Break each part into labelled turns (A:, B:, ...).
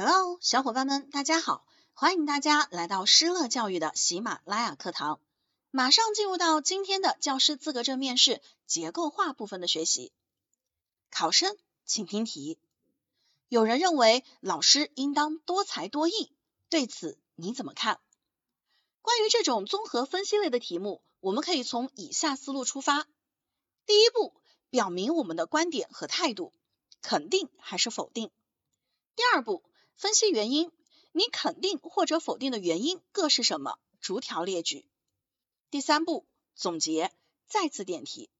A: Hello，小伙伴们，大家好，欢迎大家来到施乐教育的喜马拉雅课堂。马上进入到今天的教师资格证面试结构化部分的学习。考生请听题。有人认为老师应当多才多艺，对此你怎么看？关于这种综合分析类的题目，我们可以从以下思路出发。第一步，表明我们的观点和态度，肯定还是否定。第二步，分析原因，你肯定或者否定的原因各是什么？逐条列举。第三步，总结，再次点题。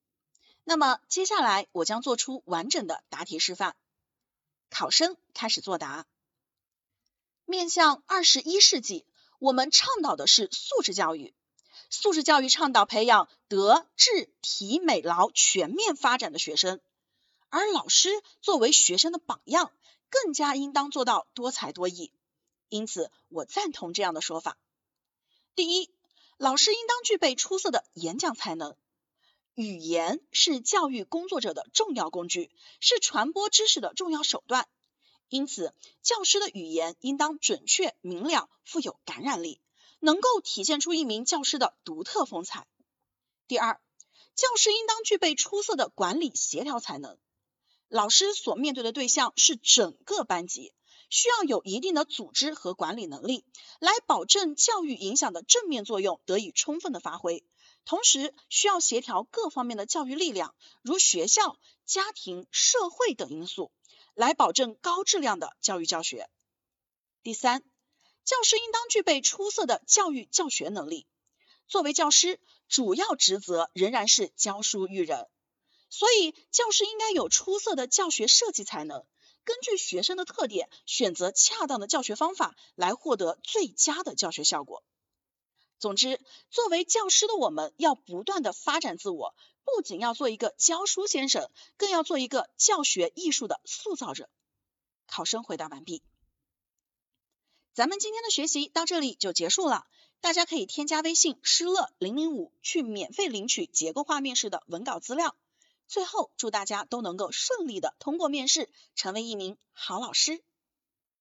A: 那么接下来我将做出完整的答题示范。考生开始作答。面向二十一世纪，我们倡导的是素质教育。素质教育倡导培养德智体美劳全面发展的学生，而老师作为学生的榜样。更加应当做到多才多艺，因此我赞同这样的说法。第一，老师应当具备出色的演讲才能。语言是教育工作者的重要工具，是传播知识的重要手段。因此，教师的语言应当准确明了，富有感染力，能够体现出一名教师的独特风采。第二，教师应当具备出色的管理协调才能。老师所面对的对象是整个班级，需要有一定的组织和管理能力，来保证教育影响的正面作用得以充分的发挥。同时，需要协调各方面的教育力量，如学校、家庭、社会等因素，来保证高质量的教育教学。第三，教师应当具备出色的教育教学能力。作为教师，主要职责仍然是教书育人。所以，教师应该有出色的教学设计才能，根据学生的特点，选择恰当的教学方法，来获得最佳的教学效果。总之，作为教师的我们，要不断的发展自我，不仅要做一个教书先生，更要做一个教学艺术的塑造者。考生回答完毕。咱们今天的学习到这里就结束了，大家可以添加微信施乐零零五去免费领取结构化面试的文稿资料。最后，祝大家都能够顺利的通过面试，成为一名好老师。